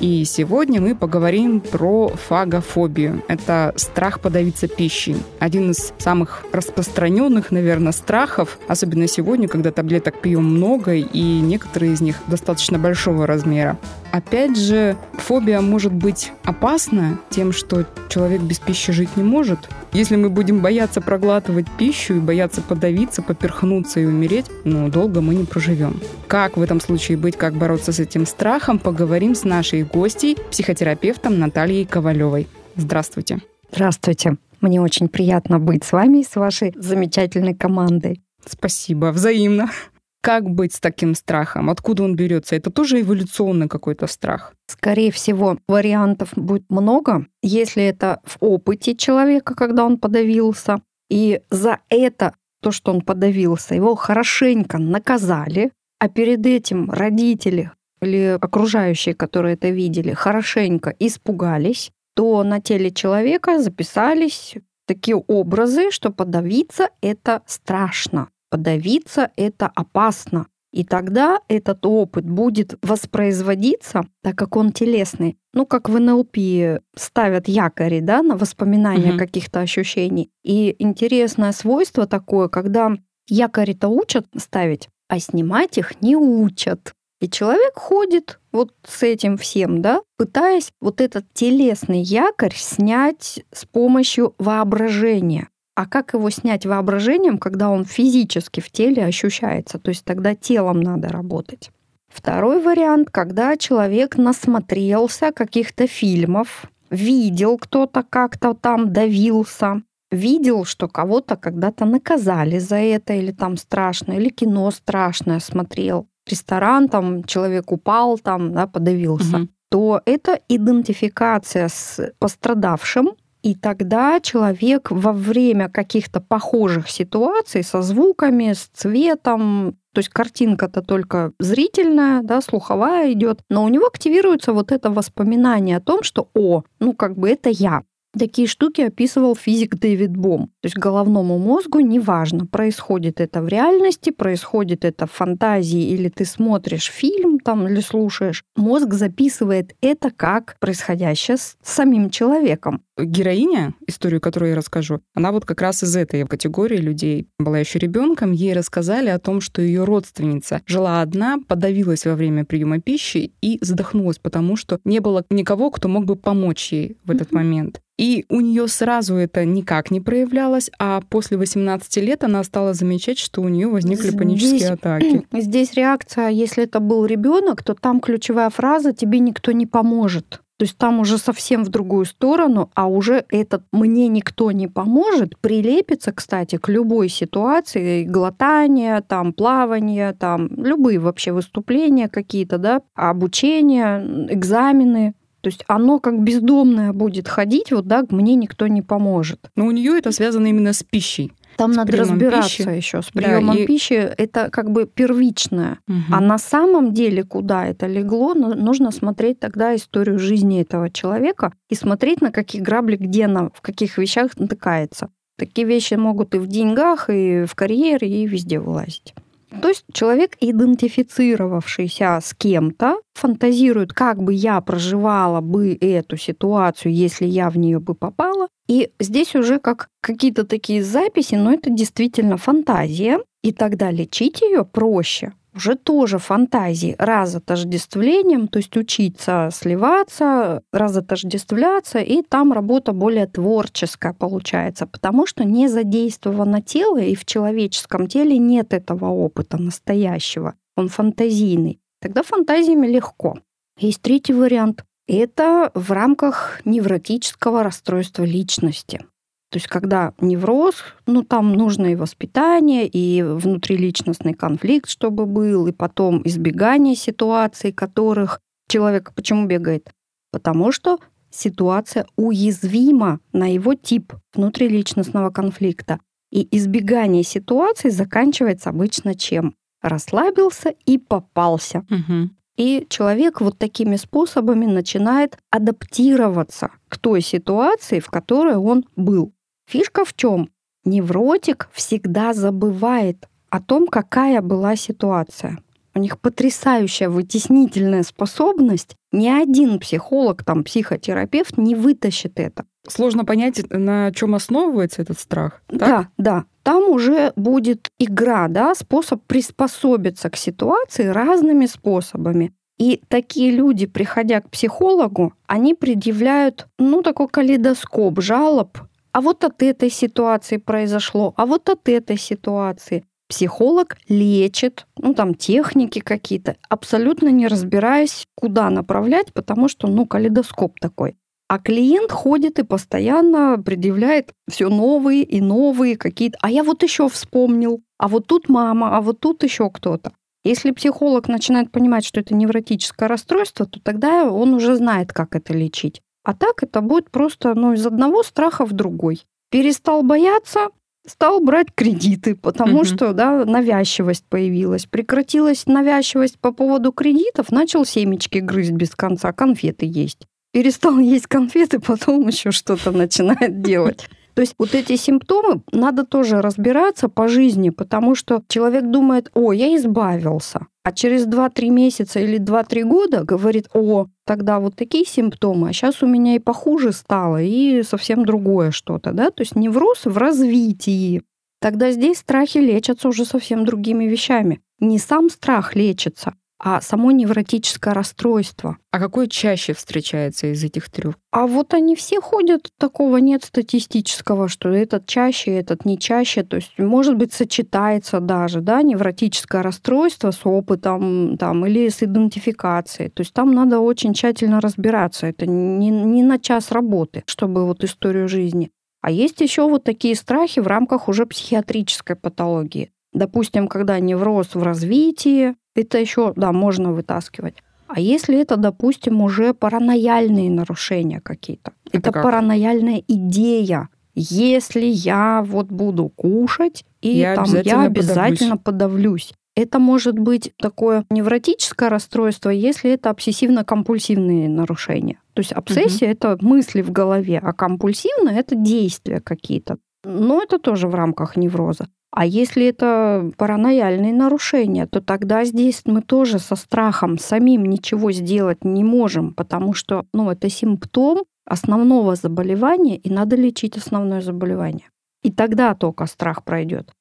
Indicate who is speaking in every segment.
Speaker 1: И сегодня мы поговорим про фагофобию. Это страх подавиться пищей. Один из самых распространенных, наверное, страхов, особенно сегодня, когда таблеток пьем много, и некоторые из них достаточно большого размера. Опять же, фобия может быть опасна тем, что человек без пищи жить не может. Если мы будем бояться проглатывать пищу и бояться подавиться, поперхнуться и умереть, ну, долго мы не проживем. Как в этом случае быть, как бороться с этим страхом, поговорим с нашей гостьей, психотерапевтом Натальей Ковалевой. Здравствуйте.
Speaker 2: Здравствуйте. Мне очень приятно быть с вами и с вашей замечательной командой.
Speaker 1: Спасибо, взаимно. Как быть с таким страхом? Откуда он берется? Это тоже эволюционный какой-то страх?
Speaker 2: Скорее всего, вариантов будет много, если это в опыте человека, когда он подавился, и за это, то, что он подавился, его хорошенько наказали, а перед этим родители или окружающие, которые это видели, хорошенько испугались, то на теле человека записались такие образы, что подавиться это страшно подавиться — это опасно. И тогда этот опыт будет воспроизводиться, так как он телесный. Ну, как в НЛП ставят якори да, на воспоминания угу. каких-то ощущений. И интересное свойство такое, когда якори-то учат ставить, а снимать их не учат. И человек ходит вот с этим всем, да, пытаясь вот этот телесный якорь снять с помощью воображения. А как его снять воображением, когда он физически в теле ощущается? То есть тогда телом надо работать. Второй вариант, когда человек насмотрелся каких-то фильмов, видел кто-то как-то там давился, видел, что кого-то когда-то наказали за это, или там страшно, или кино страшное смотрел, ресторан, там человек упал, там, да, подавился, угу. то это идентификация с пострадавшим, и тогда человек во время каких-то похожих ситуаций со звуками, с цветом, то есть картинка-то только зрительная, да, слуховая идет, но у него активируется вот это воспоминание о том, что, о, ну как бы это я. Такие штуки описывал физик Дэвид Бом. То есть головному мозгу неважно, происходит это в реальности, происходит это в фантазии, или ты смотришь фильм там или слушаешь. Мозг записывает это как происходящее с самим человеком.
Speaker 1: Героиня, историю которую я расскажу, она вот как раз из этой категории людей. Была еще ребенком, ей рассказали о том, что ее родственница жила одна, подавилась во время приема пищи и задохнулась, потому что не было никого, кто мог бы помочь ей в этот момент. И у нее сразу это никак не проявлялось, а после 18 лет она стала замечать, что у нее возникли здесь, панические атаки.
Speaker 2: Здесь реакция, если это был ребенок, то там ключевая фраза «тебе никто не поможет». То есть там уже совсем в другую сторону, а уже этот «мне никто не поможет» прилепится, кстати, к любой ситуации, глотание, там, плавание, там, любые вообще выступления какие-то, да, обучение, экзамены. То есть оно как бездомное будет ходить, вот да, мне никто не поможет.
Speaker 1: Но у нее это связано именно с пищей.
Speaker 2: Там надо разбираться пищи. еще с приемом да, и... пищи. Это как бы первичное. Угу. А на самом деле, куда это легло, нужно смотреть тогда историю жизни этого человека и смотреть, на каких грабли, где она, в каких вещах натыкается. Такие вещи могут и в деньгах, и в карьере, и везде вылазить. То есть человек, идентифицировавшийся с кем-то, фантазирует, как бы я проживала бы эту ситуацию, если я в нее бы попала. И здесь уже как какие-то такие записи, но это действительно фантазия. И тогда лечить ее проще, уже тоже фантазии разотождествлением, то есть учиться сливаться, разотождествляться, и там работа более творческая получается, потому что не задействовано тело, и в человеческом теле нет этого опыта настоящего, он фантазийный. Тогда фантазиями легко. Есть третий вариант. Это в рамках невротического расстройства личности. То есть когда невроз, ну там нужно и воспитание, и внутриличностный конфликт, чтобы был, и потом избегание ситуаций, которых человек почему бегает? Потому что ситуация уязвима на его тип внутриличностного конфликта. И избегание ситуации заканчивается обычно чем? Расслабился и попался.
Speaker 1: Угу.
Speaker 2: И человек вот такими способами начинает адаптироваться к той ситуации, в которой он был. Фишка в чем? Невротик всегда забывает о том, какая была ситуация. У них потрясающая вытеснительная способность. Ни один психолог, там, психотерапевт не вытащит это.
Speaker 1: Сложно понять, на чем основывается этот страх. Так?
Speaker 2: Да, да. Там уже будет игра, да, способ приспособиться к ситуации разными способами. И такие люди, приходя к психологу, они предъявляют, ну, такой калейдоскоп жалоб. А вот от этой ситуации произошло, а вот от этой ситуации психолог лечит, ну там техники какие-то, абсолютно не разбираясь, куда направлять, потому что, ну, калейдоскоп такой. А клиент ходит и постоянно предъявляет все новые и новые какие-то. А я вот еще вспомнил. А вот тут мама, а вот тут еще кто-то. Если психолог начинает понимать, что это невротическое расстройство, то тогда он уже знает, как это лечить. А так это будет просто ну, из одного страха в другой. Перестал бояться, стал брать кредиты, потому угу. что да, навязчивость появилась. Прекратилась навязчивость по поводу кредитов, начал семечки грызть без конца, конфеты есть. Перестал есть конфеты, потом еще что-то начинает делать. То есть вот эти симптомы надо тоже разбираться по жизни, потому что человек думает, о, я избавился. А через 2-3 месяца или 2-3 года говорит, о, тогда вот такие симптомы, а сейчас у меня и похуже стало, и совсем другое что-то, да, то есть невроз в развитии. Тогда здесь страхи лечатся уже совсем другими вещами. Не сам страх лечится, а само невротическое расстройство.
Speaker 1: А какое чаще встречается из этих трех?
Speaker 2: А вот они все ходят, такого нет статистического, что этот чаще, этот не чаще. То есть, может быть, сочетается даже, да, невротическое расстройство с опытом там, или с идентификацией. То есть там надо очень тщательно разбираться. Это не, не на час работы, чтобы вот историю жизни. А есть еще вот такие страхи в рамках уже психиатрической патологии. Допустим, когда невроз в развитии, это еще, да, можно вытаскивать. А если это, допустим, уже паранояльные нарушения какие-то? Это, это как? паранояльная идея. Если я вот буду кушать, и я там обязательно я обязательно подавлюсь. подавлюсь. Это может быть такое невротическое расстройство, если это обсессивно-компульсивные нарушения. То есть обсессия угу. это мысли в голове, а компульсивно это действия какие-то. Но это тоже в рамках невроза. А если это паранояльные нарушения, то тогда здесь мы тоже со страхом самим ничего сделать не можем, потому что ну, это симптом основного заболевания, и надо лечить основное заболевание. И тогда только страх пройдет.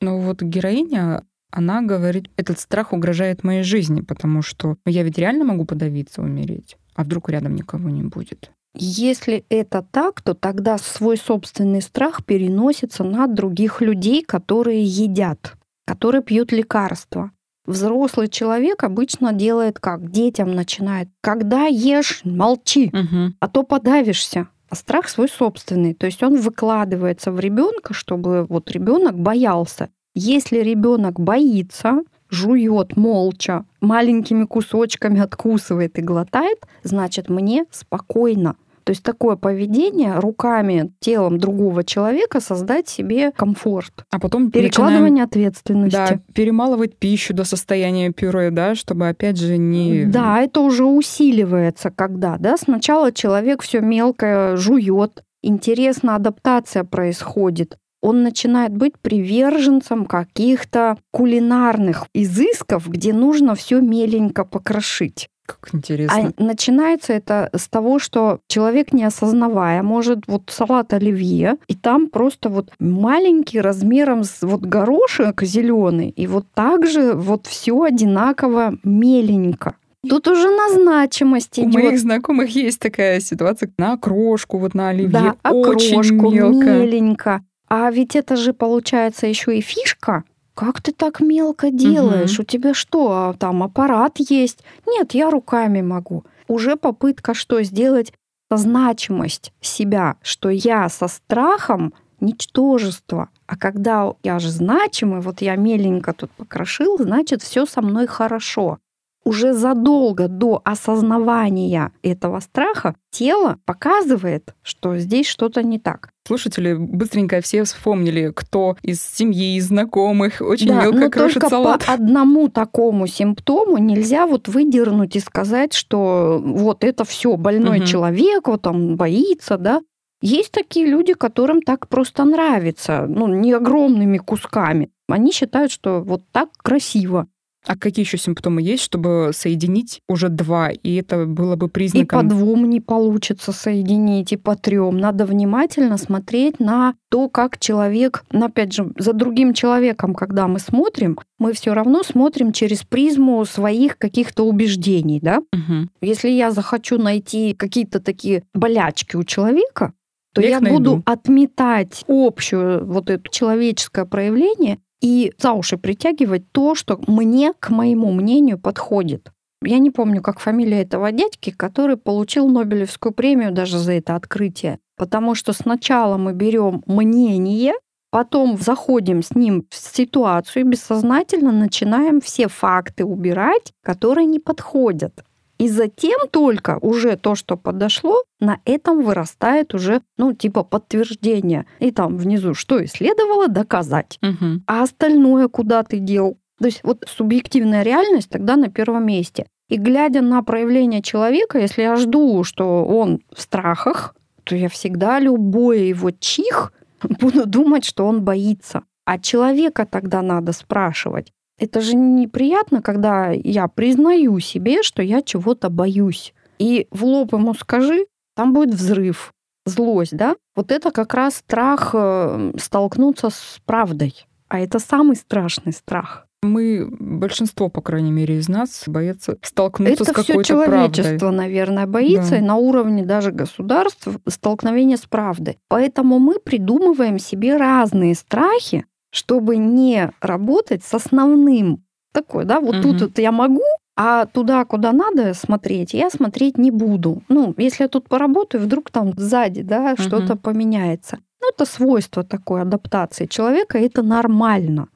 Speaker 1: Ну вот героиня, она говорит, этот страх угрожает моей жизни, потому что я ведь реально могу подавиться, умереть, а вдруг рядом никого не будет.
Speaker 2: Если это так, то тогда свой собственный страх переносится на других людей, которые едят, которые пьют лекарства. Взрослый человек обычно делает как? Детям начинает. Когда ешь, молчи, угу. а то подавишься. А страх свой собственный. То есть он выкладывается в ребенка, чтобы вот ребенок боялся. Если ребенок боится, жует молча, маленькими кусочками откусывает и глотает, значит, мне спокойно. То есть такое поведение руками, телом другого человека создать себе комфорт.
Speaker 1: А потом
Speaker 2: перекладывание ответственности.
Speaker 1: Да, перемалывать пищу до состояния пюре, да, чтобы опять же не.
Speaker 2: Да, это уже усиливается, когда, да, сначала человек все мелкое жует, интересно адаптация происходит он начинает быть приверженцем каких-то кулинарных изысков, где нужно все меленько покрошить.
Speaker 1: Как интересно.
Speaker 2: А начинается это с того, что человек, не осознавая, может вот салат оливье, и там просто вот маленький размером с вот горошек зеленый, и вот так же вот все одинаково меленько. Тут уже на значимость идет.
Speaker 1: У моих знакомых есть такая ситуация на окрошку, вот на оливье.
Speaker 2: Да,
Speaker 1: окрошку
Speaker 2: очень мелко. меленько. А ведь это же получается еще и фишка. Как ты так мелко делаешь? Угу. У тебя что, а там аппарат есть? Нет, я руками могу. Уже попытка что сделать? Значимость себя, что я со страхом ничтожество. А когда я же значимый, вот я меленько тут покрошил, значит, все со мной хорошо. Уже задолго до осознавания этого страха тело показывает, что здесь что-то не так.
Speaker 1: Слушатели быстренько все вспомнили, кто из семьи, из знакомых очень
Speaker 2: да,
Speaker 1: мелко
Speaker 2: но
Speaker 1: крошит
Speaker 2: только
Speaker 1: салат.
Speaker 2: по одному такому симптому нельзя вот выдернуть и сказать, что вот это все больной
Speaker 1: Мгм.
Speaker 2: человек, вот он боится, да. Есть такие люди, которым так просто нравится, ну, не огромными кусками. Они считают, что вот так красиво.
Speaker 1: А какие еще симптомы есть, чтобы соединить уже два, и это было бы
Speaker 2: И по
Speaker 1: признаком...
Speaker 2: двум не получится соединить, и по трем. Надо внимательно смотреть на то, как человек, ну, опять же, за другим человеком, когда мы смотрим, мы все равно смотрим через призму своих каких-то убеждений, да?
Speaker 1: Мгм.
Speaker 2: Если я захочу найти какие-то такие болячки у человека, то
Speaker 1: Я
Speaker 2: я,
Speaker 1: их найду.
Speaker 2: буду отметать общую вот это человеческое проявление и за уши притягивать то, что мне, к моему мнению, подходит. Я не помню, как фамилия этого дядьки, который получил Нобелевскую премию даже за это открытие. Потому что сначала мы берем мнение, потом заходим с ним в ситуацию и бессознательно начинаем все факты убирать, которые не подходят. И затем только уже то, что подошло, на этом вырастает уже, ну, типа подтверждение. И там внизу, что и следовало доказать.
Speaker 1: Мгм.
Speaker 2: А остальное куда ты дел? То есть вот субъективная реальность тогда на первом месте. И глядя на проявление человека, если я жду, что он в страхах, то я всегда любой его чих буду думать, что он боится. А человека тогда надо спрашивать. Это же неприятно, когда я признаю себе, что я чего-то боюсь. И в лоб ему скажи, там будет взрыв, злость, да? Вот это как раз страх э, столкнуться с правдой. А это самый страшный страх.
Speaker 1: Мы, большинство, по крайней мере, из нас боятся столкнуться
Speaker 2: это
Speaker 1: с
Speaker 2: все
Speaker 1: какой-то
Speaker 2: человечество,
Speaker 1: правдой.
Speaker 2: наверное, боится,
Speaker 1: Да.
Speaker 2: и на уровне даже государств столкновения с правдой. Поэтому мы придумываем себе разные страхи, чтобы не работать с основным. Такой, да, вот тут
Speaker 1: Мгм.
Speaker 2: вот я могу, а туда, куда надо смотреть, я смотреть не буду. Ну, если я тут поработаю, вдруг там сзади, да, что-то поменяется. Ну, это свойство такой адаптации человека, и это нормально.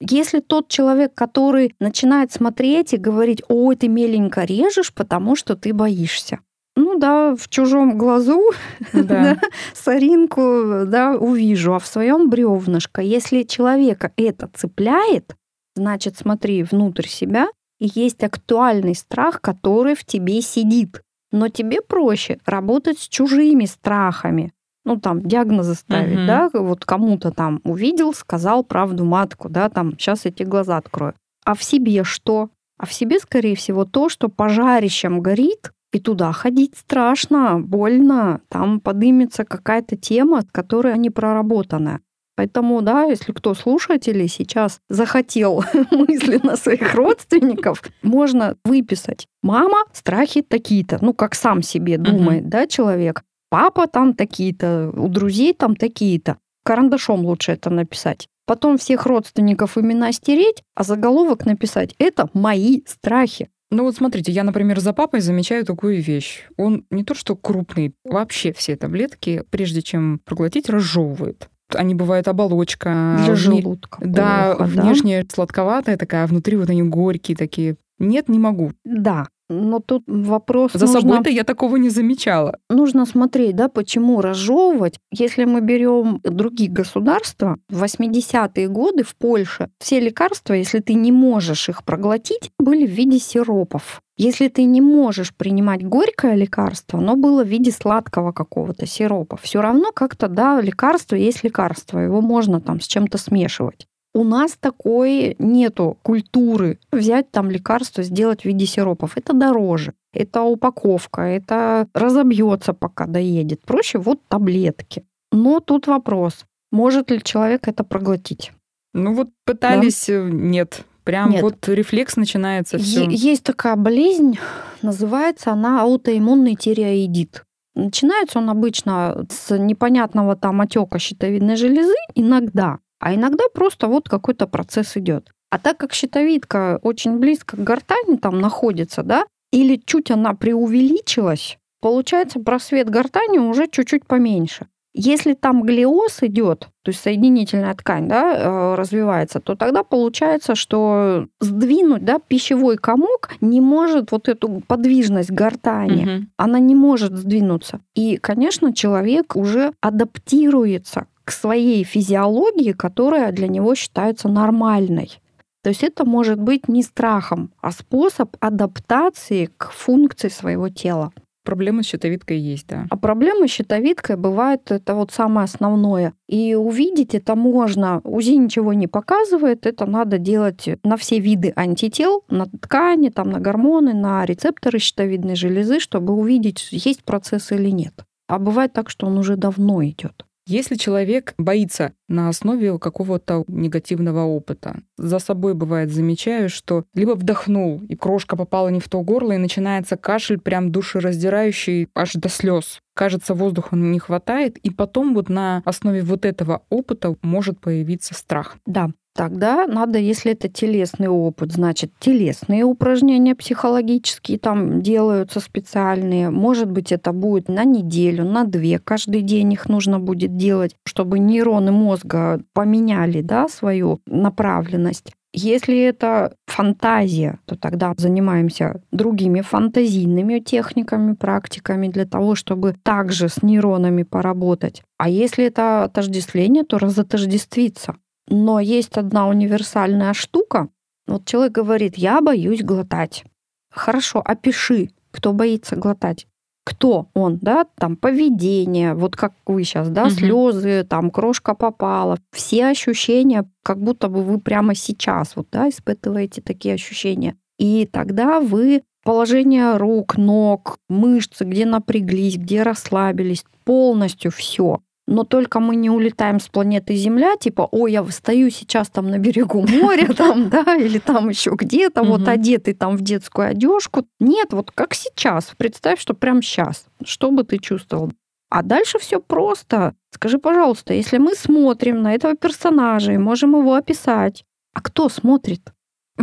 Speaker 2: Если тот человек, который начинает смотреть и говорить, ой, ты меленько режешь, потому что ты боишься. Ну да, в чужом глазу
Speaker 1: Да.
Speaker 2: да, соринку да, увижу, а в своем бревнышко. Если человека это цепляет, значит, смотри внутрь себя, и есть актуальный страх, который в тебе сидит. Но тебе проще работать с чужими страхами. Ну, там, диагнозы ставить,
Speaker 1: Мгм.
Speaker 2: да, вот кому-то там увидел, сказал правду матку, да, там, сейчас эти глаза открою. А в себе что? А в себе, скорее всего, то, что пожарищем горит, и туда ходить страшно, больно, там подымется какая-то тема, которая не проработана. Поэтому, да, если кто слушателей сейчас захотел мысленно своих родственников, можно выписать. Мама, страхи такие-то, ну, как сам себе думает, да, человек. Папа там такие-то, у друзей там такие-то. Карандашом лучше это написать. Потом всех родственников имена стереть, а заголовок написать «Это мои страхи».
Speaker 1: Ну вот смотрите, я, например, за папой замечаю такую вещь. Он не то что крупный, вообще все таблетки, прежде чем проглотить, разжевывает. Они бывают оболочка.
Speaker 2: Для желудка.
Speaker 1: Да,
Speaker 2: плохо, да?
Speaker 1: сладковатая такая, а внутри вот они горькие такие. Нет, не могу.
Speaker 2: Да. Но тут вопрос
Speaker 1: За
Speaker 2: нужно,
Speaker 1: собой-то я такого не замечала.
Speaker 2: нужно смотреть, да, почему разжевывать. Если мы берем другие государства, в 80-е годы в Польше все лекарства, если ты не можешь их проглотить, были в виде сиропов. Если ты не можешь принимать горькое лекарство, оно было в виде сладкого какого-то сиропа. Все равно как-то, да, лекарство есть лекарство, его можно там с чем-то смешивать. У нас такой нету культуры взять там лекарство, сделать в виде сиропов. Это дороже. Это упаковка, это разобьется, пока доедет. Проще вот таблетки. Но тут вопрос, может ли человек это проглотить?
Speaker 1: Ну вот пытались, э, нет. Прям
Speaker 2: Нет.
Speaker 1: вот рефлекс начинается все.
Speaker 2: Е- Есть такая болезнь, называется она аутоиммунный тиреоидит. Начинается он обычно с непонятного там отека щитовидной железы иногда, а иногда просто вот какой-то процесс идет. А так как щитовидка очень близко к гортани там находится, да, или чуть она преувеличилась, получается просвет гортани уже чуть-чуть поменьше. Если там глиоз идет, то есть соединительная ткань да, э, развивается, то тогда получается, что сдвинуть да, пищевой комок не может вот эту подвижность гортани, угу. она не может сдвинуться. И, конечно, человек уже адаптируется к своей физиологии, которая для него считается нормальной. То есть это может быть не страхом, а способ адаптации к функции своего тела.
Speaker 1: Проблема с щитовидкой есть, да.
Speaker 2: А проблема с щитовидкой бывает, это вот самое основное. И увидеть это можно. УЗИ ничего не показывает, это надо делать на все виды антител, на ткани, там, на гормоны, на рецепторы щитовидной железы, чтобы увидеть, есть процесс или нет. А бывает так, что он уже давно идет.
Speaker 1: Если человек боится на основе какого-то негативного опыта, за собой бывает замечаю, что либо вдохнул, и крошка попала не в то горло, и начинается кашель прям душераздирающий аж до слез. Кажется, воздуха не хватает, и потом вот на основе вот этого опыта может появиться страх.
Speaker 2: Да, Тогда надо, если это телесный опыт, значит, телесные упражнения психологические там делаются специальные. Может быть, это будет на неделю, на две. Каждый день их нужно будет делать, чтобы нейроны мозга поменяли да, свою направленность. Если это фантазия, то тогда занимаемся другими фантазийными техниками, практиками для того, чтобы также с нейронами поработать. А если это отождествление, то разотождествиться. Но есть одна универсальная штука. Вот человек говорит, я боюсь глотать. Хорошо, опиши, кто боится глотать. Кто он, да, там поведение, вот как вы сейчас, да, угу. слезы, там крошка попала, все ощущения, как будто бы вы прямо сейчас, вот, да, испытываете такие ощущения. И тогда вы положение рук, ног, мышцы, где напряглись, где расслабились, полностью все но только мы не улетаем с планеты Земля, типа, ой, я стою сейчас там на берегу моря, там, да, или там еще где-то, вот одетый там в детскую одежку. Нет, вот как сейчас. Представь, что прям сейчас. Что бы ты чувствовал? А дальше все просто. Скажи, пожалуйста, если мы смотрим на этого персонажа и можем его описать, а кто смотрит?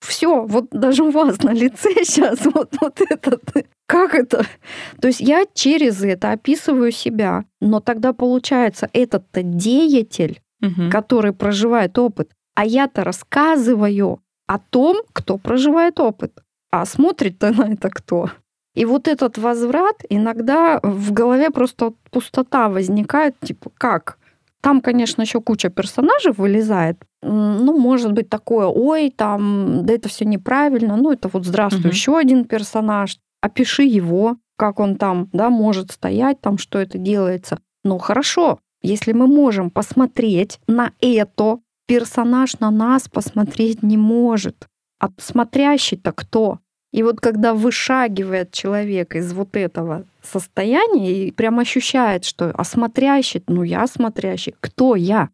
Speaker 2: Все, вот даже у вас на лице сейчас вот, вот этот как это? То есть я через это описываю себя, но тогда получается этот-то деятель, угу. который проживает опыт, а я-то рассказываю о том, кто проживает опыт. А смотрит-то на это кто? И вот этот возврат иногда в голове просто пустота возникает, типа, как? Там, конечно, еще куча персонажей вылезает. Ну, может быть такое, ой, там, да это все неправильно. Ну, это вот здравствуй, угу. еще один персонаж опиши его, как он там, да, может стоять, там, что это делается. Ну, хорошо, если мы можем посмотреть на это, персонаж на нас посмотреть не может. А смотрящий-то кто? И вот когда вышагивает человек из вот этого состояния и прям ощущает, что а смотрящий, ну я смотрящий, кто я?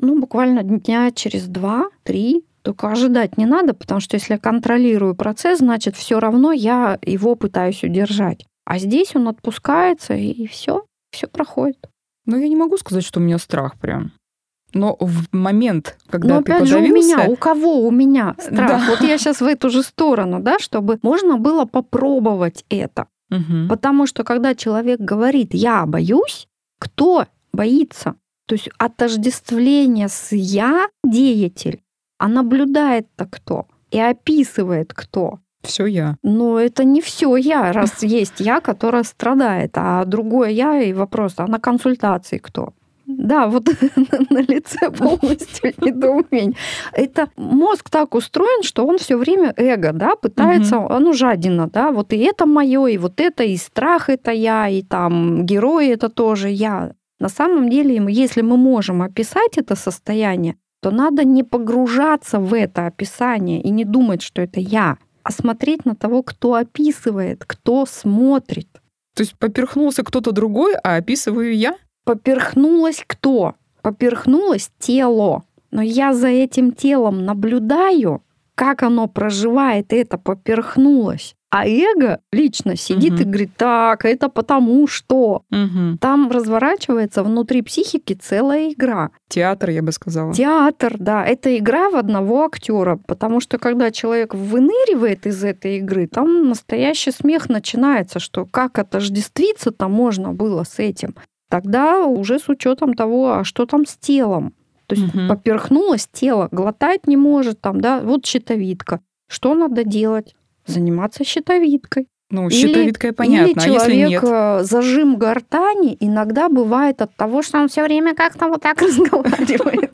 Speaker 2: Ну, буквально дня через два-три только ожидать не надо, потому что если я контролирую процесс, значит, все равно я его пытаюсь удержать. А здесь он отпускается, и все, все проходит.
Speaker 1: Ну, я не могу сказать, что у меня страх прям. Но в момент, когда
Speaker 2: Но
Speaker 1: ты
Speaker 2: опять
Speaker 1: подавился...
Speaker 2: же у меня, у кого у меня страх? Да. Вот я сейчас в эту же сторону, да, чтобы можно было попробовать это. Угу. Потому что когда человек говорит «я боюсь», кто боится? То есть отождествление с «я» деятель а наблюдает-то кто? И описывает кто?
Speaker 1: Все я.
Speaker 2: Но это не все я, раз есть я, которая страдает, а другое я и вопрос, а на консультации кто? Да, вот на лице полностью недоумение. Это мозг так устроен, что он все время эго, да, пытается, угу. оно жадина, да, вот и это мое, и вот это, и страх это я, и там герои это тоже я. На самом деле, если мы можем описать это состояние, то надо не погружаться в это описание и не думать, что это я, а смотреть на того, кто описывает, кто смотрит.
Speaker 1: То есть поперхнулся кто-то другой, а описываю я?
Speaker 2: Поперхнулось кто? Поперхнулось тело. Но я за этим телом наблюдаю, как оно проживает это поперхнулось. А эго лично сидит угу. и говорит, так, это потому что. Угу. Там разворачивается внутри психики целая игра.
Speaker 1: Театр, я бы сказала.
Speaker 2: Театр, да. Это игра в одного актера. Потому что когда человек выныривает из этой игры, там настоящий смех начинается, что как отождествиться-то можно было с этим. Тогда уже с учетом того, а что там с телом. То есть
Speaker 1: Мгм.
Speaker 2: поперхнулось тело, глотать не может, там, да, вот щитовидка. Что надо делать? Заниматься щитовидкой.
Speaker 1: Ну,
Speaker 2: Или-
Speaker 1: щитовидкой понятно,
Speaker 2: Или
Speaker 1: а если
Speaker 2: человек
Speaker 1: нет?
Speaker 2: э, зажим гортани иногда бывает от того, что он все время как-то вот так разговаривает.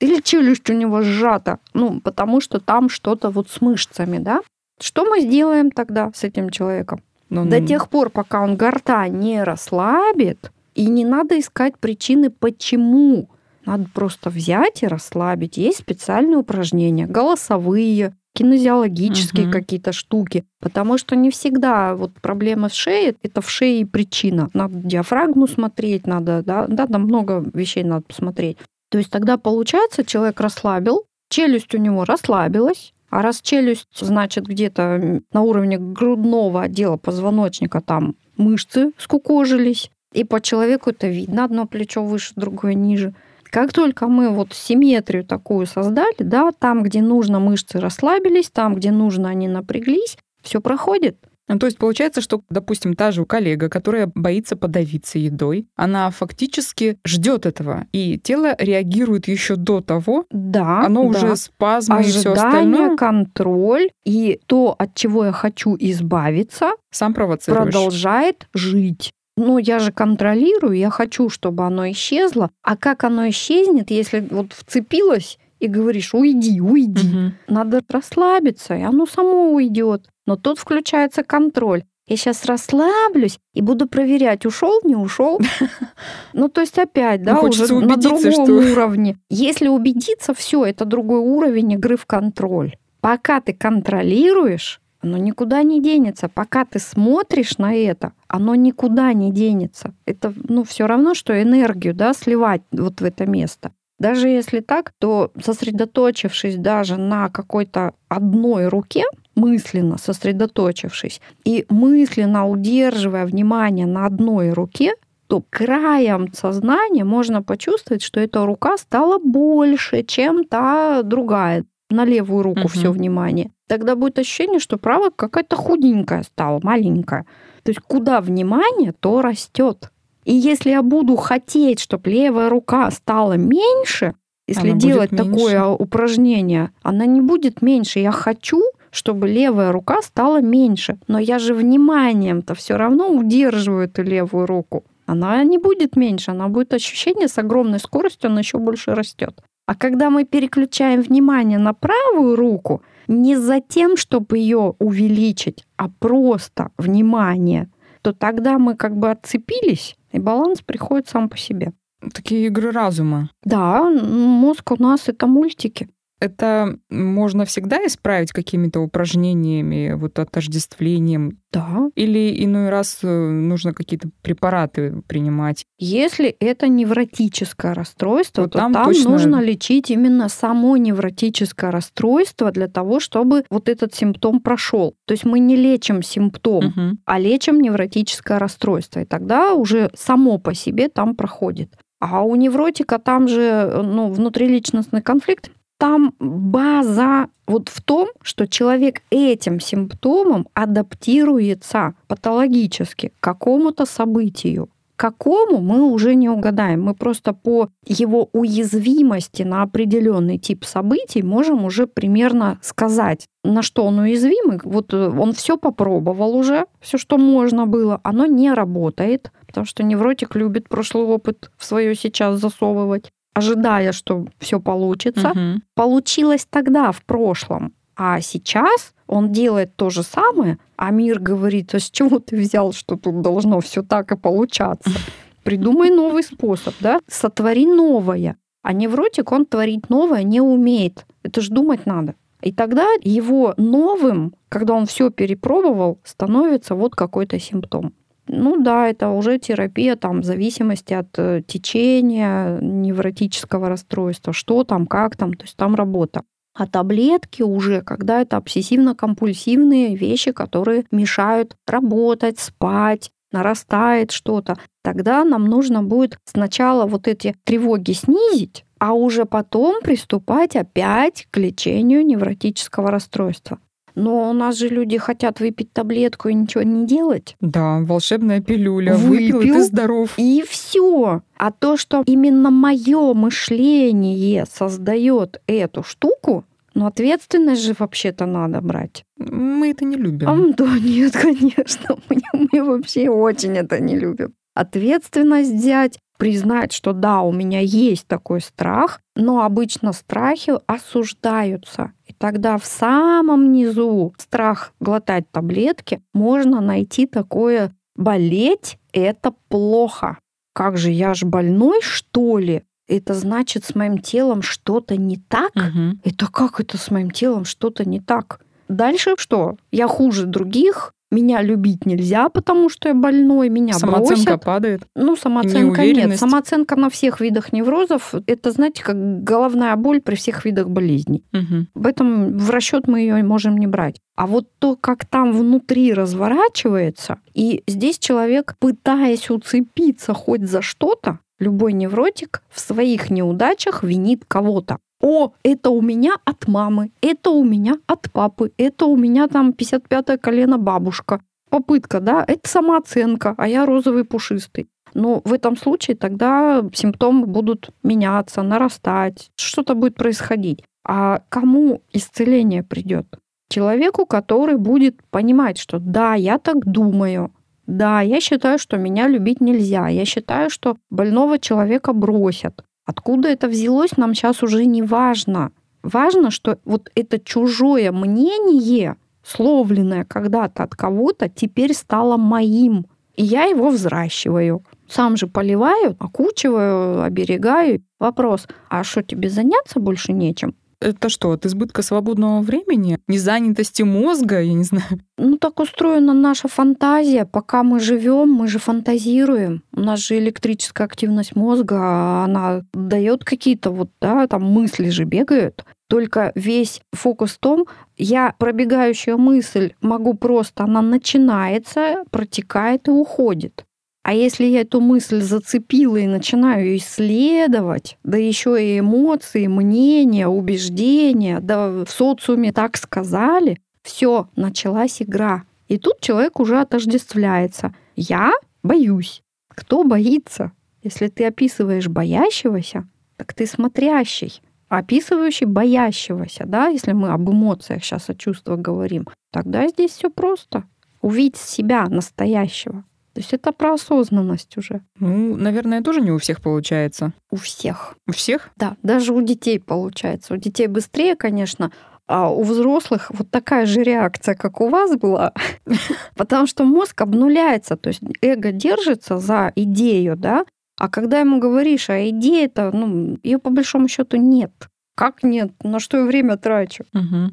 Speaker 2: Или челюсть у него сжата, ну, потому что там что-то вот с мышцами, да? Что мы сделаем тогда с этим человеком?
Speaker 1: Ну,
Speaker 2: До
Speaker 1: ну,
Speaker 2: тех пор, пока он гортань не расслабит, и не надо искать причины, почему. Надо просто взять и расслабить. Есть специальные упражнения, голосовые, кинезиологические
Speaker 1: Мгм.
Speaker 2: какие-то штуки. Потому что не всегда вот проблема с шеей, это в шее причина. Надо диафрагму смотреть, надо, да, да, там много вещей надо посмотреть. То есть тогда получается, человек расслабил, челюсть у него расслабилась, а раз челюсть, значит, где-то на уровне грудного отдела позвоночника там мышцы скукожились, и по человеку это видно, одно плечо выше, другое ниже. Как только мы вот симметрию такую создали, да, там, где нужно, мышцы расслабились, там, где нужно, они напряглись, все проходит.
Speaker 1: Ну, то есть получается, что, допустим, та же коллега, которая боится подавиться едой, она фактически ждет этого, и тело реагирует еще до того,
Speaker 2: Да,
Speaker 1: оно
Speaker 2: да.
Speaker 1: уже спазмы и все
Speaker 2: Ожидание,
Speaker 1: остальное
Speaker 2: контроль и то, от чего я хочу избавиться,
Speaker 1: сам провоцируешь.
Speaker 2: продолжает жить. Ну, я же контролирую, я хочу, чтобы оно исчезло. А как оно исчезнет, если вот вцепилось и говоришь, уйди, уйди.
Speaker 1: Мгм.
Speaker 2: Надо расслабиться, и оно само уйдет. Но тут включается контроль. Я сейчас расслаблюсь и буду проверять, ушел, не ушел. Ну, то есть опять, да,
Speaker 1: Ну,
Speaker 2: уже на другом уровне. Если убедиться, все, это другой уровень игры в контроль. Пока ты контролируешь, оно никуда не денется. Пока ты смотришь на это, оно никуда не денется. Это, ну, все равно, что энергию, да, сливать вот в это место. Даже если так, то сосредоточившись даже на какой-то одной руке, мысленно сосредоточившись и мысленно удерживая внимание на одной руке, то краем сознания можно почувствовать, что эта рука стала больше, чем та другая. На левую руку
Speaker 1: Мгм.
Speaker 2: все внимание. Тогда будет ощущение, что правая какая-то худенькая стала, маленькая. То есть куда внимание, то растет. И если я буду хотеть, чтобы левая рука стала меньше, если
Speaker 1: Она
Speaker 2: делать такое упражнение, она не будет меньше. Я хочу, чтобы левая рука стала меньше. Но я же вниманием-то все равно удерживаю эту левую руку. Она не будет меньше, она будет ощущение с огромной скоростью, она еще больше растет. А когда мы переключаем внимание на правую руку, не за тем, чтобы ее увеличить, а просто внимание, то тогда мы как бы отцепились, и баланс приходит сам по себе.
Speaker 1: Такие игры разума.
Speaker 2: Да, мозг у нас это мультики.
Speaker 1: Это можно всегда исправить какими-то упражнениями, вот отождествлением?
Speaker 2: Да.
Speaker 1: Или иной раз э, нужно какие-то препараты принимать?
Speaker 2: Если это невротическое расстройство,
Speaker 1: Вот
Speaker 2: то
Speaker 1: там
Speaker 2: там,
Speaker 1: точно-
Speaker 2: нужно лечить именно само невротическое расстройство для того, чтобы вот этот симптом прошел. То есть мы не лечим симптом,
Speaker 1: Мгм.
Speaker 2: а лечим невротическое расстройство. И тогда уже само по себе там проходит. А у невротика там же ну, внутриличностный конфликт. Там база вот в том, что человек этим симптомом адаптируется патологически к какому-то событию. Какому мы уже не угадаем. Мы просто по его уязвимости на определенный тип событий можем уже примерно сказать, на что он уязвим. И Вот э, он все попробовал уже, все, что можно было, оно не работает, потому что невротик любит прошлый опыт в свое сейчас засовывать, ожидая, что все получится.
Speaker 1: Мгм.
Speaker 2: Получилось тогда, в прошлом. А сейчас он делает то же самое, а мир говорит, а с чего ты взял, что тут должно все так и получаться? Придумай новый способ, да? Сотвори новое. А невротик, он творить новое не умеет. Это ж думать надо. И тогда его новым, когда он все перепробовал, становится вот какой-то симптом. Ну да, это уже терапия там зависимости от э, течения невротического расстройства, что там, как там, то есть там работа. А таблетки уже, когда это обсессивно-компульсивные вещи, которые мешают работать, спать, нарастает что-то, тогда нам нужно будет сначала вот эти тревоги снизить, а уже потом приступать опять к лечению невротического расстройства. Но у нас же люди хотят выпить таблетку и ничего не делать.
Speaker 1: Да, волшебная пилюля. Выпил,
Speaker 2: Выпил.
Speaker 1: и ты здоров.
Speaker 2: И все. А то, что именно мое мышление создает эту штуку, ну, ответственность же вообще-то надо брать.
Speaker 1: Мы это не любим.
Speaker 2: А, да, нет, конечно. Мы, мы вообще очень это не любим. Ответственность взять, признать, что да, у меня есть такой страх, но обычно страхи осуждаются. Тогда в самом низу страх глотать таблетки можно найти такое болеть — это плохо. Как же, я ж больной, что ли? Это значит, с моим телом что-то не так?
Speaker 1: Мгм.
Speaker 2: Это как это с моим телом что-то не так? Дальше что? Я хуже других, меня любить нельзя, потому что я больной, меня
Speaker 1: Самооценка
Speaker 2: бросят.
Speaker 1: падает.
Speaker 2: Ну, самооценка нет. Самооценка на всех видах неврозов. Это, знаете, как головная боль при всех видах болезней.
Speaker 1: Мгм.
Speaker 2: В этом в расчет мы ее можем не брать. А вот то, как там внутри разворачивается, и здесь человек, пытаясь уцепиться хоть за что-то, любой невротик в своих неудачах винит кого-то. О, это у меня от мамы, это у меня от папы, это у меня там 55-е колено бабушка. Попытка, да, это самооценка, а я розовый пушистый. Но в этом случае тогда симптомы будут меняться, нарастать, что-то будет происходить. А кому исцеление придет? Человеку, который будет понимать, что да, я так думаю, да, я считаю, что меня любить нельзя, я считаю, что больного человека бросят. Откуда это взялось, нам сейчас уже не важно. Важно, что вот это чужое мнение, словленное когда-то от кого-то, теперь стало моим. И я его взращиваю. Сам же поливаю, окучиваю, оберегаю. Вопрос, а что тебе заняться больше нечем?
Speaker 1: Это что, от избытка свободного времени? Незанятости мозга? Я не знаю.
Speaker 2: Ну, так устроена наша фантазия. Пока мы живем, мы же фантазируем. У нас же электрическая активность мозга, а она дает какие-то вот, да, там мысли же бегают. Только весь фокус в том, я пробегающая мысль могу просто, она начинается, протекает и уходит. А если я эту мысль зацепила и начинаю исследовать, да еще и эмоции, мнения, убеждения, да в социуме так сказали, все, началась игра. И тут человек уже отождествляется. Я боюсь. Кто боится? Если ты описываешь боящегося, так ты смотрящий. Описывающий боящегося, да, если мы об эмоциях сейчас, о чувствах говорим, тогда здесь все просто. Увидеть себя настоящего. То есть это про осознанность уже.
Speaker 1: Ну, наверное, тоже не у всех получается.
Speaker 2: У всех.
Speaker 1: У всех?
Speaker 2: Да, даже у детей получается. У детей быстрее, конечно, а у взрослых вот такая же реакция, как у вас была, потому что мозг обнуляется, то есть эго держится за идею, да, а когда ему говоришь, а идея-то, ну, ее по большому счету нет. Как нет? На что я время трачу?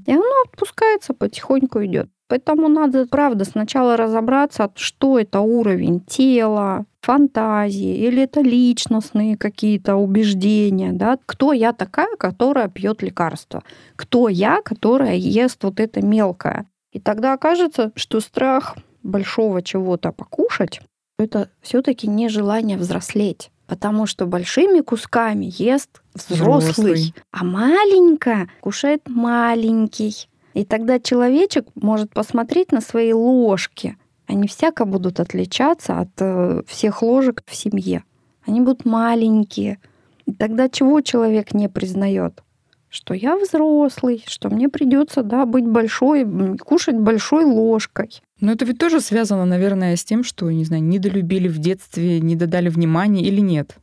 Speaker 2: И оно отпускается, потихоньку идет. Поэтому надо, правда, сначала разобраться, что это уровень тела, фантазии, или это личностные какие-то убеждения, да, кто я такая, которая пьет лекарства, кто я, которая ест вот это мелкое. И тогда окажется, что страх большого чего-то покушать, это все-таки нежелание взрослеть. Потому что большими кусками ест взрослый,
Speaker 1: Взрослый.
Speaker 2: а маленькое кушает маленький. И тогда человечек может посмотреть на свои ложки. Они всяко будут отличаться от э, всех ложек в семье. Они будут маленькие. И тогда чего человек не признает? Что я взрослый, что мне придется да, быть большой, кушать большой ложкой.
Speaker 1: Но это ведь тоже связано, наверное, с тем, что, не знаю, недолюбили в детстве, не додали внимания или нет.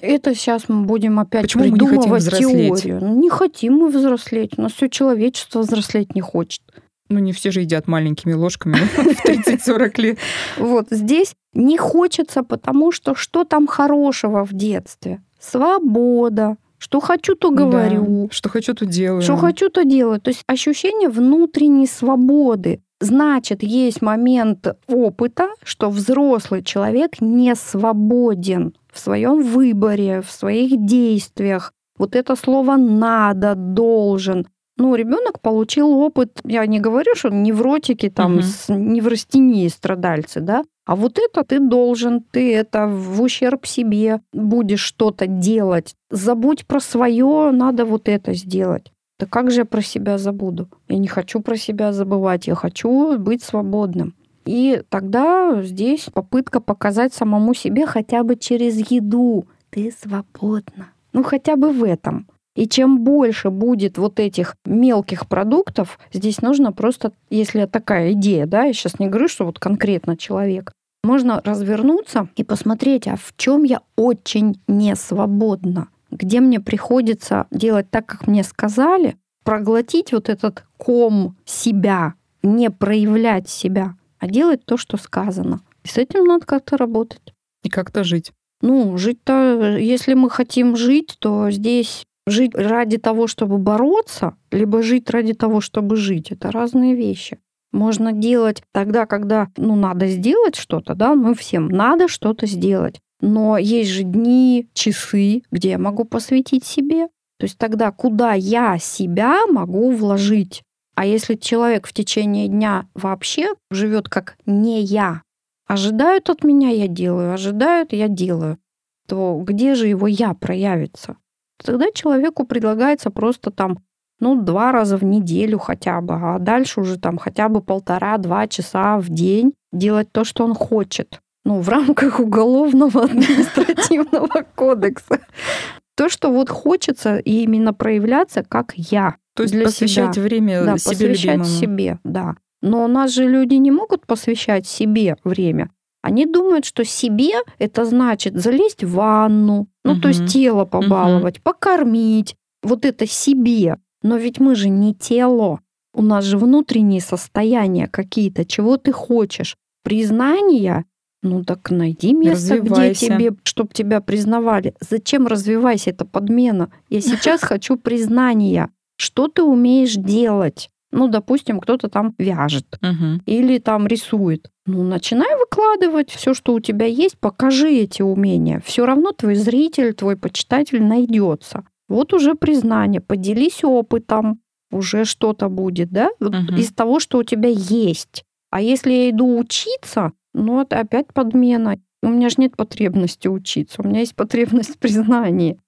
Speaker 2: Это сейчас мы будем опять
Speaker 1: Почему мы не хотим
Speaker 2: придумывать
Speaker 1: взрослеть?
Speaker 2: теорию. Ну, Не хотим мы взрослеть. У нас все человечество взрослеть не хочет.
Speaker 1: Ну, не все же едят маленькими ложками в 30-40 лет.
Speaker 2: Вот здесь не хочется, потому что что там хорошего в детстве? Свобода. Что хочу, то говорю.
Speaker 1: Да, Что хочу, то делаю.
Speaker 2: Что хочу, то делаю. То есть ощущение внутренней свободы. Значит, есть момент опыта, что взрослый человек не свободен в своем выборе, в своих действиях. Вот это слово надо, должен. Ну, ребенок получил опыт, я не говорю, что невротики там
Speaker 1: Мгм.
Speaker 2: с неврастенией страдальцы, да, а вот это ты должен, ты это в ущерб себе будешь что-то делать. Забудь про свое, надо вот это сделать. Да как же я про себя забуду? Я не хочу про себя забывать, я хочу быть свободным. И тогда здесь попытка показать самому себе хотя бы через еду. Ты свободна. Ну хотя бы в этом. И чем больше будет вот этих мелких продуктов, здесь нужно просто, если такая идея, да, я сейчас не говорю, что вот конкретно человек, можно развернуться и посмотреть, а в чем я очень не свободна, где мне приходится делать так, как мне сказали, проглотить вот этот ком себя, не проявлять себя, а делать то, что сказано. И с этим надо как-то работать.
Speaker 1: И как-то жить.
Speaker 2: Ну, жить-то, если мы хотим жить, то здесь жить ради того, чтобы бороться, либо жить ради того, чтобы жить, это разные вещи. Можно делать тогда, когда ну, надо сделать что-то, да, мы всем надо что-то сделать. Но есть же дни, часы, где я могу посвятить себе. То есть тогда, куда я себя могу вложить. А если человек в течение дня вообще живет как не я, ожидают от меня, я делаю, ожидают, я делаю, то где же его я проявится? Тогда человеку предлагается просто там ну, два раза в неделю хотя бы, а дальше уже там хотя бы полтора-два часа в день делать то, что он хочет. Ну, в рамках уголовного административного кодекса. То, что вот хочется именно проявляться как я.
Speaker 1: То есть
Speaker 2: для
Speaker 1: посвящать
Speaker 2: себя.
Speaker 1: время
Speaker 2: да,
Speaker 1: себе
Speaker 2: посвящать
Speaker 1: любимому.
Speaker 2: себе, да. Но у нас же люди не могут посвящать себе время. Они думают, что себе это значит залезть в ванну, ну то
Speaker 1: Мгм.
Speaker 2: есть тело побаловать, покормить. Вот это себе. Но ведь мы же не тело. У нас же внутренние состояния какие-то, чего ты хочешь. Признание, ну так найди место, где тебе, чтобы тебя признавали. Зачем развивайся? Это подмена. Я сейчас хочу признания. Что ты умеешь делать? Ну, допустим, кто-то там вяжет
Speaker 1: Мгм.
Speaker 2: или там рисует. Ну, начинай выкладывать все, что у тебя есть, покажи эти умения. Все равно твой зритель, твой почитатель найдется. Вот уже признание, поделись опытом, уже что-то будет, да, вот
Speaker 1: Мгм.
Speaker 2: из того, что у тебя есть. А если я иду учиться, ну, это опять подмена. У меня же нет потребности учиться, у меня есть потребность в признании.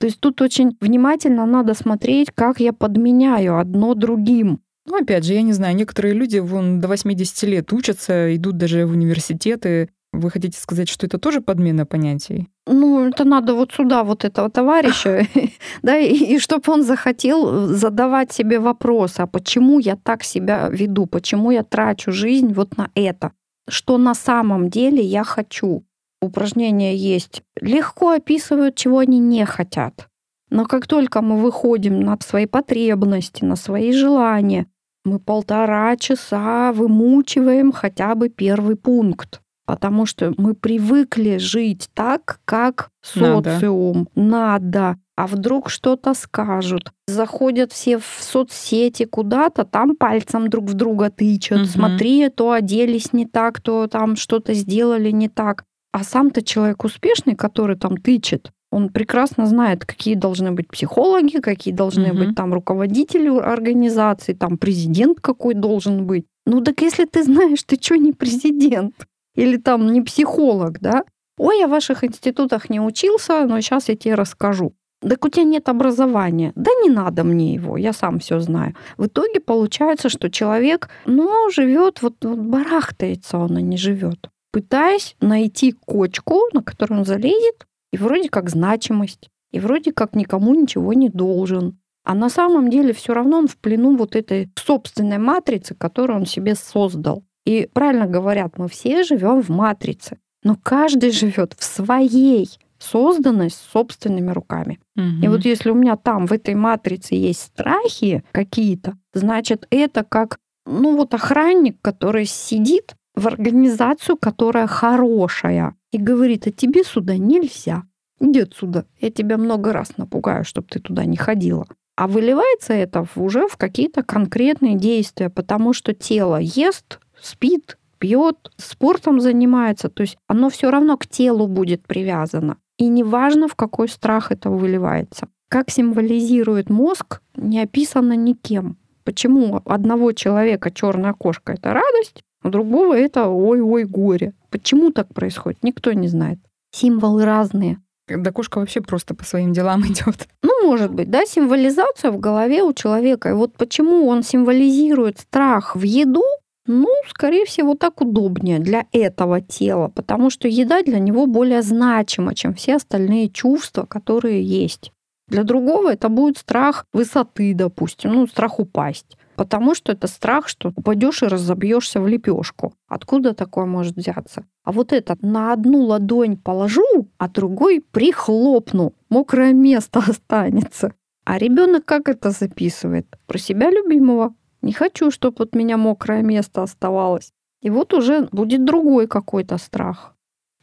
Speaker 2: То есть тут очень внимательно надо смотреть, как я подменяю одно другим.
Speaker 1: Ну, опять же, я не знаю, некоторые люди вон до 80 лет учатся, идут даже в университеты. Вы хотите сказать, что это тоже подмена понятий?
Speaker 2: Ну, это надо вот сюда, вот этого товарища, да, и, чтобы он захотел задавать себе вопросы, а почему я так себя веду, почему я трачу жизнь вот на это, что на самом деле я хочу. Упражнения есть. Легко описывают, чего они не хотят. Но как только мы выходим на свои потребности, на свои желания, мы полтора часа вымучиваем хотя бы первый пункт. Потому что мы привыкли жить так, как
Speaker 1: Надо.
Speaker 2: социум. Надо. А вдруг что-то скажут. Заходят все в соцсети куда-то, там пальцем друг в друга тычут.
Speaker 1: Мгм.
Speaker 2: Смотри, то оделись не так, то там что-то сделали не так. А сам-то человек успешный, который там тычет, он прекрасно знает, какие должны быть психологи, какие должны
Speaker 1: Мгм.
Speaker 2: быть там руководители организации, там президент какой должен быть. Ну так если ты знаешь, ты что не президент? Или там не психолог, да? Ой, я в ваших институтах не учился, но сейчас я тебе расскажу. Так у тебя нет образования. Да не надо мне его, я сам все знаю. В итоге получается, что человек, ну, живет, вот, вот барахтается он, а не живет. Пытаясь найти кочку, на которую он залезет, и вроде как значимость, и вроде как никому ничего не должен. А на самом деле все равно он в плену вот этой собственной матрицы, которую он себе создал. И правильно говорят, мы все живем в матрице, но каждый живет в своей созданной собственными руками. И вот если у меня там в этой матрице есть страхи какие-то, значит, это как, ну вот охранник, который сидит в организацию, которая хорошая, и говорит, а тебе сюда нельзя. Иди отсюда, я тебя много раз напугаю, чтобы ты туда не ходила. А выливается это уже в какие-то конкретные действия, потому что тело ест, спит, пьет, спортом занимается, то есть оно все равно к телу будет привязано. И неважно, в какой страх это выливается. Как символизирует мозг, не описано никем. Почему у одного человека черная кошка это радость, у другого это ой-ой горе. Почему так происходит, никто не знает. Символы разные.
Speaker 1: Да кошка вообще просто по своим делам идет.
Speaker 2: Ну, может быть, да, символизация в голове у человека. И вот почему он символизирует страх в еду, ну, скорее всего, так удобнее для этого тела, потому что еда для него более значима, чем все остальные чувства, которые есть. Для другого это будет страх высоты, допустим, ну, страх упасть. Потому что это страх, что упадешь и разобьешься в лепешку. Откуда такое может взяться? А вот это на одну ладонь положу, а другой прихлопну. Мокрое место останется. А ребенок как это записывает? Про себя любимого. Не хочу, чтобы от меня мокрое место оставалось. И вот уже будет другой какой-то страх.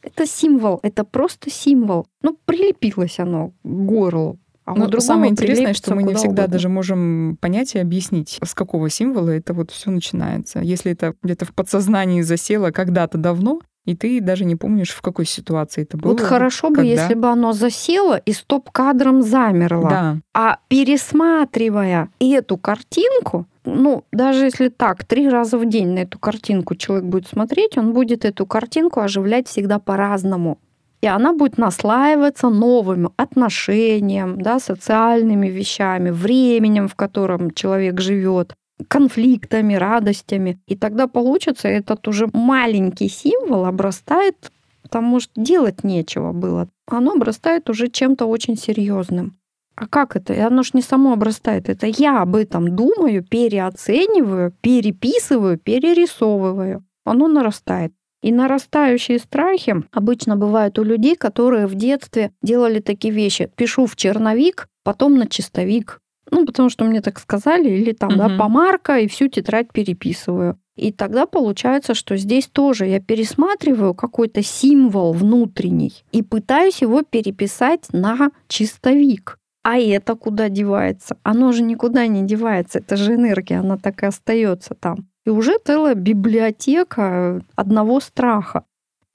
Speaker 2: Это символ, это просто символ. Ну, прилепилось оно к горлу.
Speaker 1: А ну, самое интересное, что мы не всегда угодно. даже можем понять и объяснить, с какого символа это вот все начинается. Если это где-то в подсознании засело когда-то давно, и ты даже не помнишь, в какой ситуации это было.
Speaker 2: Вот хорошо когда... бы, если бы оно засело и стоп-кадром замерло.
Speaker 1: Да.
Speaker 2: А пересматривая эту картинку, ну, даже если так, три раза в день на эту картинку человек будет смотреть, он будет эту картинку оживлять всегда по-разному. И она будет наслаиваться новым отношением, да, социальными вещами, временем, в котором человек живет, конфликтами, радостями. И тогда получится этот уже маленький символ обрастает, потому что делать нечего было. Оно обрастает уже чем-то очень серьезным. А как это? И оно ж не само обрастает. Это я об этом думаю, переоцениваю, переписываю, перерисовываю. Оно нарастает. И нарастающие страхи обычно бывают у людей, которые в детстве делали такие вещи. Пишу в черновик, потом на чистовик. Ну, потому что мне так сказали, или там, угу. да, помарка, и всю тетрадь переписываю. И тогда получается, что здесь тоже я пересматриваю какой-то символ внутренний и пытаюсь его переписать на чистовик. А это куда девается? Оно же никуда не девается. Это же энергия, она так и остается там. И уже целая библиотека одного страха.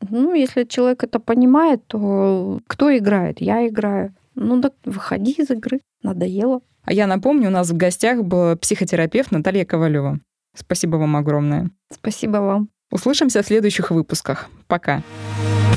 Speaker 2: Ну, если человек это понимает, то кто играет? Я играю. Ну так выходи из игры. Надоело.
Speaker 1: А я напомню, у нас в гостях был психотерапевт Наталья Ковалева. Спасибо вам огромное.
Speaker 2: Спасибо вам.
Speaker 1: Услышимся в следующих выпусках. Пока. Пока.